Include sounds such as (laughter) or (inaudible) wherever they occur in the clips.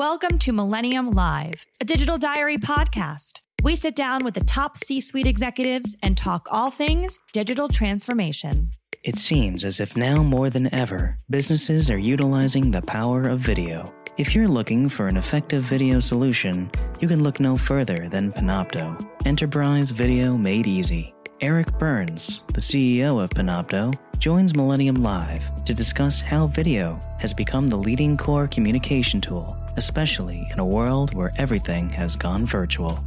Welcome to Millennium Live, a digital diary podcast. We sit down with the top C suite executives and talk all things digital transformation. It seems as if now more than ever, businesses are utilizing the power of video. If you're looking for an effective video solution, you can look no further than Panopto, enterprise video made easy. Eric Burns, the CEO of Panopto, joins Millennium Live to discuss how video has become the leading core communication tool, especially in a world where everything has gone virtual.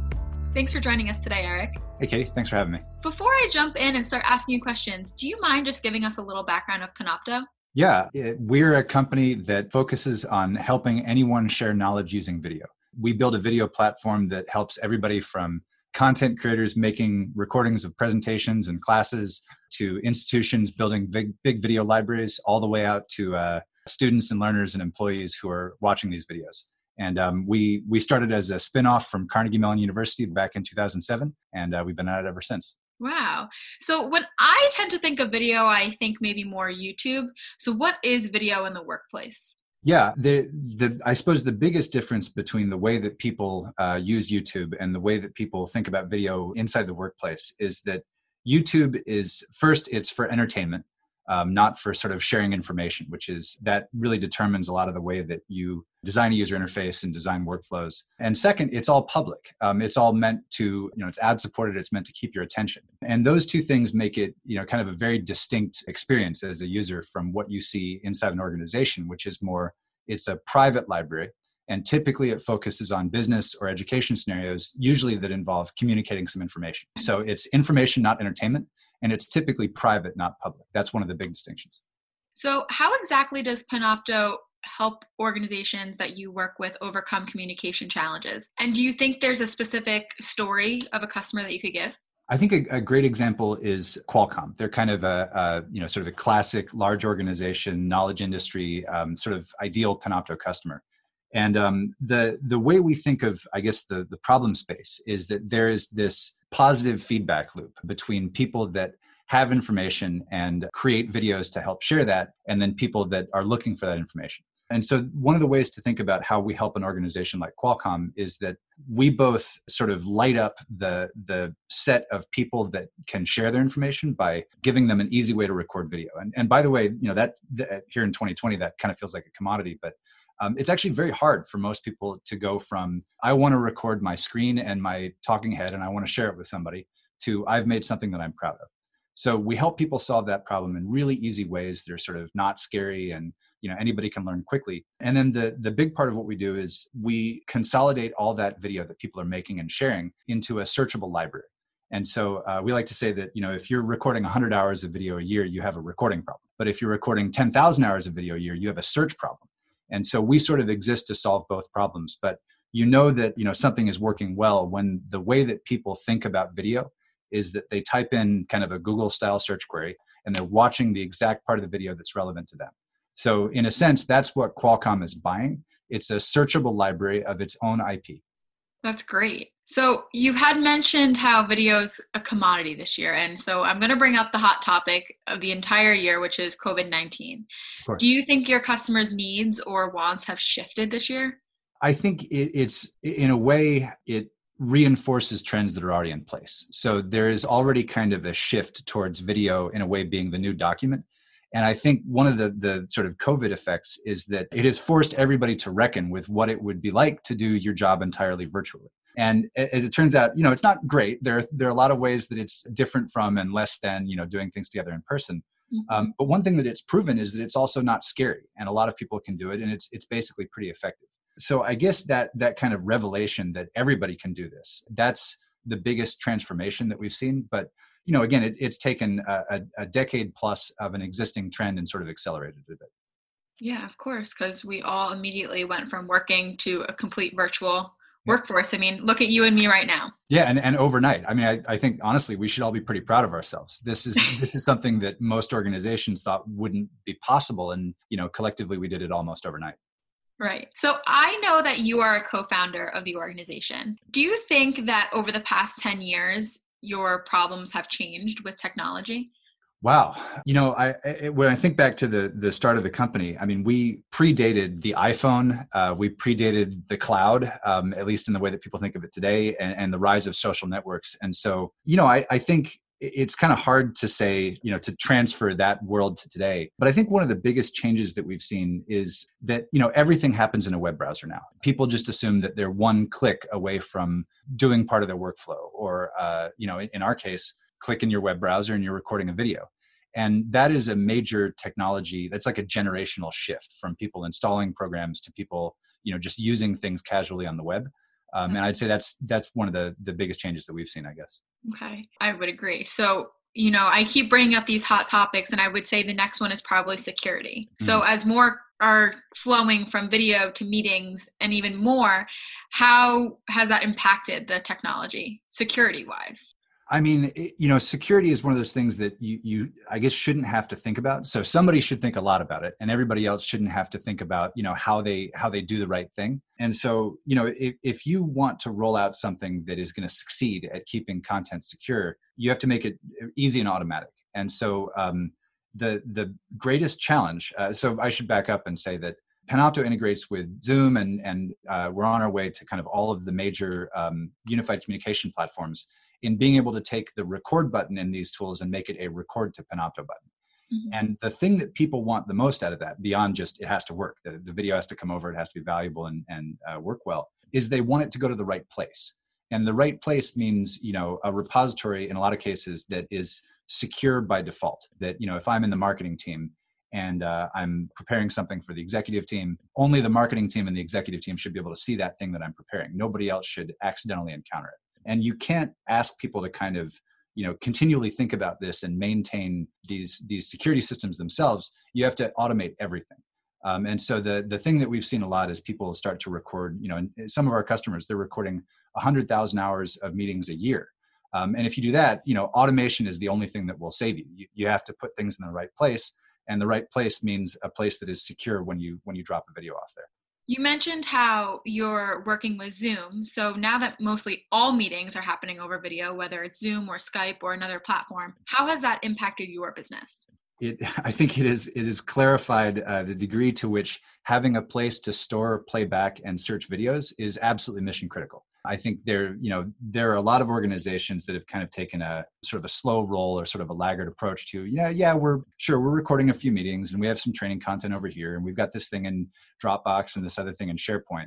Thanks for joining us today, Eric. Hey, Katie. Thanks for having me. Before I jump in and start asking you questions, do you mind just giving us a little background of Panopto? Yeah, it, we're a company that focuses on helping anyone share knowledge using video. We build a video platform that helps everybody from content creators making recordings of presentations and classes to institutions building big big video libraries all the way out to uh, students and learners and employees who are watching these videos and um, we we started as a spin-off from carnegie mellon university back in 2007 and uh, we've been at it ever since Wow. So when I tend to think of video, I think maybe more YouTube. So what is video in the workplace? Yeah, the the I suppose the biggest difference between the way that people uh, use YouTube and the way that people think about video inside the workplace is that YouTube is first it's for entertainment, um, not for sort of sharing information, which is that really determines a lot of the way that you design a user interface and design workflows. And second, it's all public. Um, it's all meant to, you know, it's ad supported. It's meant to keep your attention. And those two things make it, you know, kind of a very distinct experience as a user from what you see inside an organization, which is more, it's a private library. And typically it focuses on business or education scenarios, usually that involve communicating some information. So it's information, not entertainment and it's typically private, not public. That's one of the big distinctions. So, how exactly does Panopto help organizations that you work with overcome communication challenges? And do you think there's a specific story of a customer that you could give? I think a, a great example is Qualcomm. They're kind of a, a, you know sort of a classic large organization, knowledge industry, um, sort of ideal Panopto customer. And um, the the way we think of, I guess, the the problem space is that there is this positive feedback loop between people that have information and create videos to help share that, and then people that are looking for that information. And so, one of the ways to think about how we help an organization like Qualcomm is that we both sort of light up the the set of people that can share their information by giving them an easy way to record video. And, and by the way, you know that, that here in 2020, that kind of feels like a commodity, but um, it's actually very hard for most people to go from i want to record my screen and my talking head and i want to share it with somebody to i've made something that i'm proud of. So we help people solve that problem in really easy ways that are sort of not scary and you know anybody can learn quickly. And then the the big part of what we do is we consolidate all that video that people are making and sharing into a searchable library. And so uh, we like to say that you know if you're recording 100 hours of video a year you have a recording problem. But if you're recording 10,000 hours of video a year you have a search problem and so we sort of exist to solve both problems but you know that you know something is working well when the way that people think about video is that they type in kind of a google style search query and they're watching the exact part of the video that's relevant to them. So in a sense that's what qualcomm is buying. It's a searchable library of its own ip that's great. So you had mentioned how video's a commodity this year, and so I'm going to bring up the hot topic of the entire year, which is COVID nineteen. Do you think your customers' needs or wants have shifted this year? I think it, it's in a way it reinforces trends that are already in place. So there is already kind of a shift towards video in a way being the new document. And I think one of the, the sort of COVID effects is that it has forced everybody to reckon with what it would be like to do your job entirely virtually. And as it turns out, you know, it's not great. There, there are a lot of ways that it's different from and less than, you know, doing things together in person. Mm-hmm. Um, but one thing that it's proven is that it's also not scary, and a lot of people can do it, and it's it's basically pretty effective. So I guess that that kind of revelation that everybody can do this, that's the biggest transformation that we've seen. But you know, again, it, it's taken a, a, decade plus of an existing trend and sort of accelerated it a bit. Yeah, of course, because we all immediately went from working to a complete virtual workforce. I mean, look at you and me right now. Yeah, and, and overnight. I mean, I, I think honestly, we should all be pretty proud of ourselves. This is (laughs) this is something that most organizations thought wouldn't be possible, and you know, collectively, we did it almost overnight. Right. So I know that you are a co-founder of the organization. Do you think that over the past 10 years, your problems have changed with technology? Wow. You know, I, I, when I think back to the the start of the company, I mean, we predated the iPhone, uh, we predated the cloud, um, at least in the way that people think of it today, and, and the rise of social networks. And so, you know, I, I think it's kind of hard to say, you know, to transfer that world to today. But I think one of the biggest changes that we've seen is that, you know, everything happens in a web browser now. People just assume that they're one click away from doing part of their workflow, or, uh, you know, in our case, click in your web browser and you're recording a video and that is a major technology that's like a generational shift from people installing programs to people you know just using things casually on the web um, and i'd say that's that's one of the the biggest changes that we've seen i guess. Okay. I would agree. So you know i keep bringing up these hot topics and i would say the next one is probably security. Mm-hmm. so as more are flowing from video to meetings and even more how has that impacted the technology security wise I mean, you know, security is one of those things that you, you, I guess, shouldn't have to think about. So somebody should think a lot about it, and everybody else shouldn't have to think about, you know, how they how they do the right thing. And so, you know, if, if you want to roll out something that is going to succeed at keeping content secure, you have to make it easy and automatic. And so, um, the the greatest challenge. Uh, so I should back up and say that Panopto integrates with Zoom, and and uh, we're on our way to kind of all of the major um, unified communication platforms in being able to take the record button in these tools and make it a record to Panopto button. Mm-hmm. And the thing that people want the most out of that, beyond just it has to work, the, the video has to come over, it has to be valuable and, and uh, work well, is they want it to go to the right place. And the right place means, you know, a repository in a lot of cases that is secure by default. That, you know, if I'm in the marketing team and uh, I'm preparing something for the executive team, only the marketing team and the executive team should be able to see that thing that I'm preparing. Nobody else should accidentally encounter it and you can't ask people to kind of you know continually think about this and maintain these these security systems themselves. You have to automate everything. Um, and so the the thing that we've seen a lot is people start to record you know some of our customers they're recording 100000 hours of meetings a year. Um, and if you do that you know automation is the only thing that will save you. you you have to put things in the right place and the right place means a place that is secure when you when you drop a video off there you mentioned how you're working with Zoom. So now that mostly all meetings are happening over video, whether it's Zoom or Skype or another platform, how has that impacted your business? It, (laughs) I think it is it is clarified uh, the degree to which having a place to store, playback, and search videos is absolutely mission critical. I think there, you know, there are a lot of organizations that have kind of taken a sort of a slow roll or sort of a laggard approach to, know, yeah, we're sure we're recording a few meetings and we have some training content over here and we've got this thing in Dropbox and this other thing in SharePoint.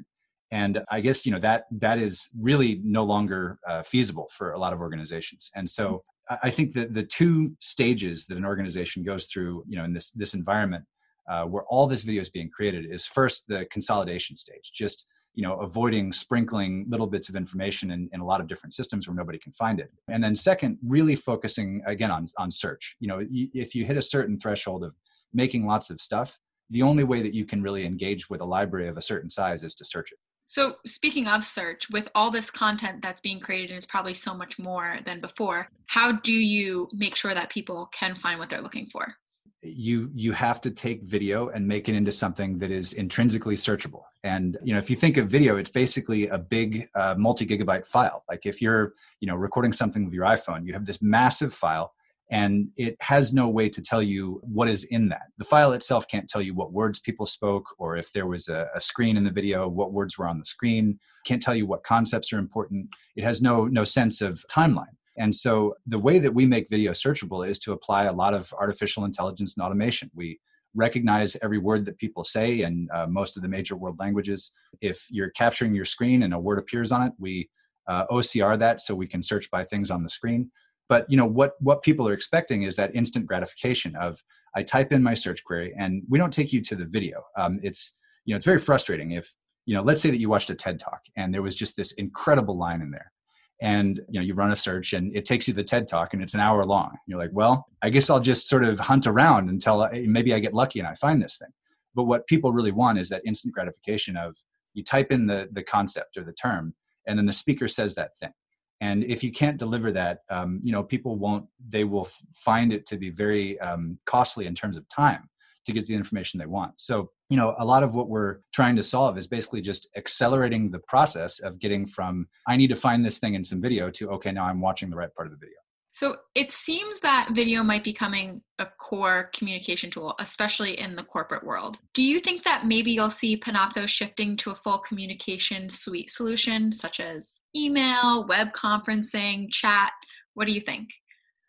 And I guess you know that that is really no longer uh, feasible for a lot of organizations. And so I think that the two stages that an organization goes through, you know, in this this environment uh, where all this video is being created is first the consolidation stage, just you know avoiding sprinkling little bits of information in, in a lot of different systems where nobody can find it. And then second really focusing again on on search. You know if you hit a certain threshold of making lots of stuff the only way that you can really engage with a library of a certain size is to search it so speaking of search with all this content that's being created and it's probably so much more than before how do you make sure that people can find what they're looking for? You you have to take video and make it into something that is intrinsically searchable. And you know if you think of video it's basically a big uh, multi gigabyte file. Like if you're you know recording something with your iphone you have this massive file and it has no way to tell you what is in that the file itself can't tell you what words people spoke or if there was a, a screen in the video what words were on the screen can't tell you what concepts are important it has no no sense of timeline and so the way that we make video searchable is to apply a lot of artificial intelligence and automation. We recognize every word that people say in uh, most of the major world languages. If you're capturing your screen and a word appears on it, we uh, OCR that so we can search by things on the screen. But you know what what people are expecting is that instant gratification of I type in my search query and we don't take you to the video. Um, it's you know it's very frustrating if you know let's say that you watched a TED talk and there was just this incredible line in there and you know you run a search and it takes you to the ted talk and it's an hour long. You're like well i guess i'll just sort of hunt around until I, maybe i get lucky and i find this thing. But what people really want is that instant gratification of you type in the the concept or the term and then the speaker says that thing and if you can't deliver that um, you know people won't they will find it to be very um, costly in terms of time to get the information they want. So, you know, a lot of what we're trying to solve is basically just accelerating the process of getting from I need to find this thing in some video to okay, now I'm watching the right part of the video. So it seems that video might be becoming a core communication tool, especially in the corporate world. Do you think that maybe you'll see Panopto shifting to a full communication suite solution, such as email, web conferencing, chat? What do you think?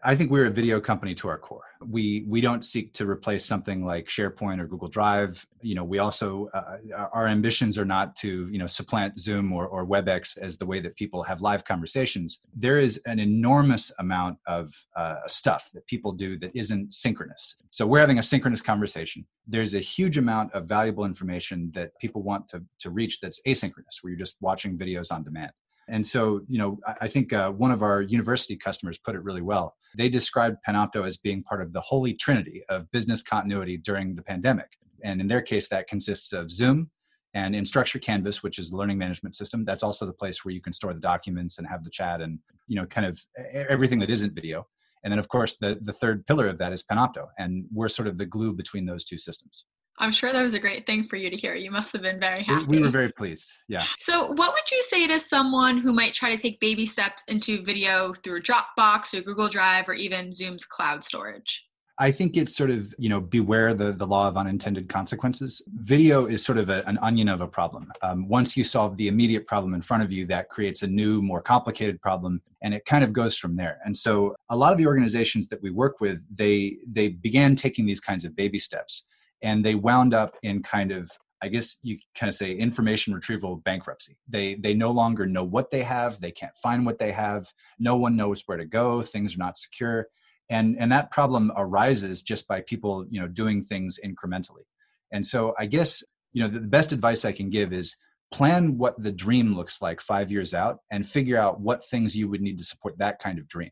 I think we're a video company to our core. We we don't seek to replace something like SharePoint or Google Drive. You know, we also uh, our ambitions are not to you know supplant Zoom or, or WebEx as the way that people have live conversations. There is an enormous amount of uh, stuff that people do that isn't synchronous. So we're having a synchronous conversation. There's a huge amount of valuable information that people want to to reach that's asynchronous, where you're just watching videos on demand. And so, you know, I think uh, one of our university customers put it really well. They described Panopto as being part of the holy trinity of business continuity during the pandemic. And in their case, that consists of Zoom and Instructure Canvas, which is the learning management system. That's also the place where you can store the documents and have the chat and, you know, kind of everything that isn't video. And then, of course, the, the third pillar of that is Panopto. And we're sort of the glue between those two systems. I'm sure that was a great thing for you to hear. You must have been very happy. We, we were very pleased. Yeah. So, what would you say to someone who might try to take baby steps into video through Dropbox or Google Drive or even Zoom's cloud storage? I think it's sort of, you know, beware the, the law of unintended consequences. Video is sort of a, an onion of a problem. Um, once you solve the immediate problem in front of you, that creates a new, more complicated problem, and it kind of goes from there. And so a lot of the organizations that we work with, they they began taking these kinds of baby steps and they wound up in kind of I guess you kind of say information retrieval bankruptcy. They they no longer know what they have. They can't find what they have. No one knows where to go. Things are not secure, and and that problem arises just by people you know doing things incrementally. And so I guess you know the, the best advice I can give is plan what the dream looks like five years out and figure out what things you would need to support that kind of dream.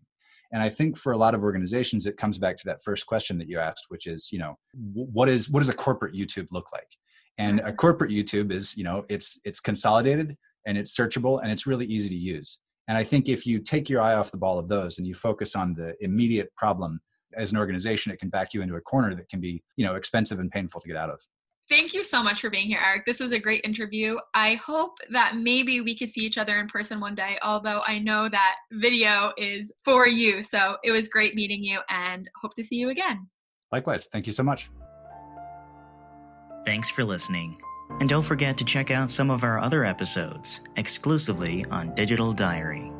And I think for a lot of organizations, it comes back to that first question that you asked, which is, you know, what is what does a corporate YouTube look like? And a mm-hmm. corporate YouTube is, you know, it's it's consolidated and it's searchable and it's really easy to use. And I think if you take your eye off the ball of those and you focus on the immediate problem as an organization, it can back you into a corner that can be, you know, expensive and painful to get out of. Thank you so much for being here, Eric. This was a great interview. I hope that maybe we could see each other in person one day, although I know that video is for you. So it was great meeting you and hope to see you again. Likewise. Thank you so much. Thanks for listening. And don't forget to check out some of our other episodes exclusively on Digital Diary.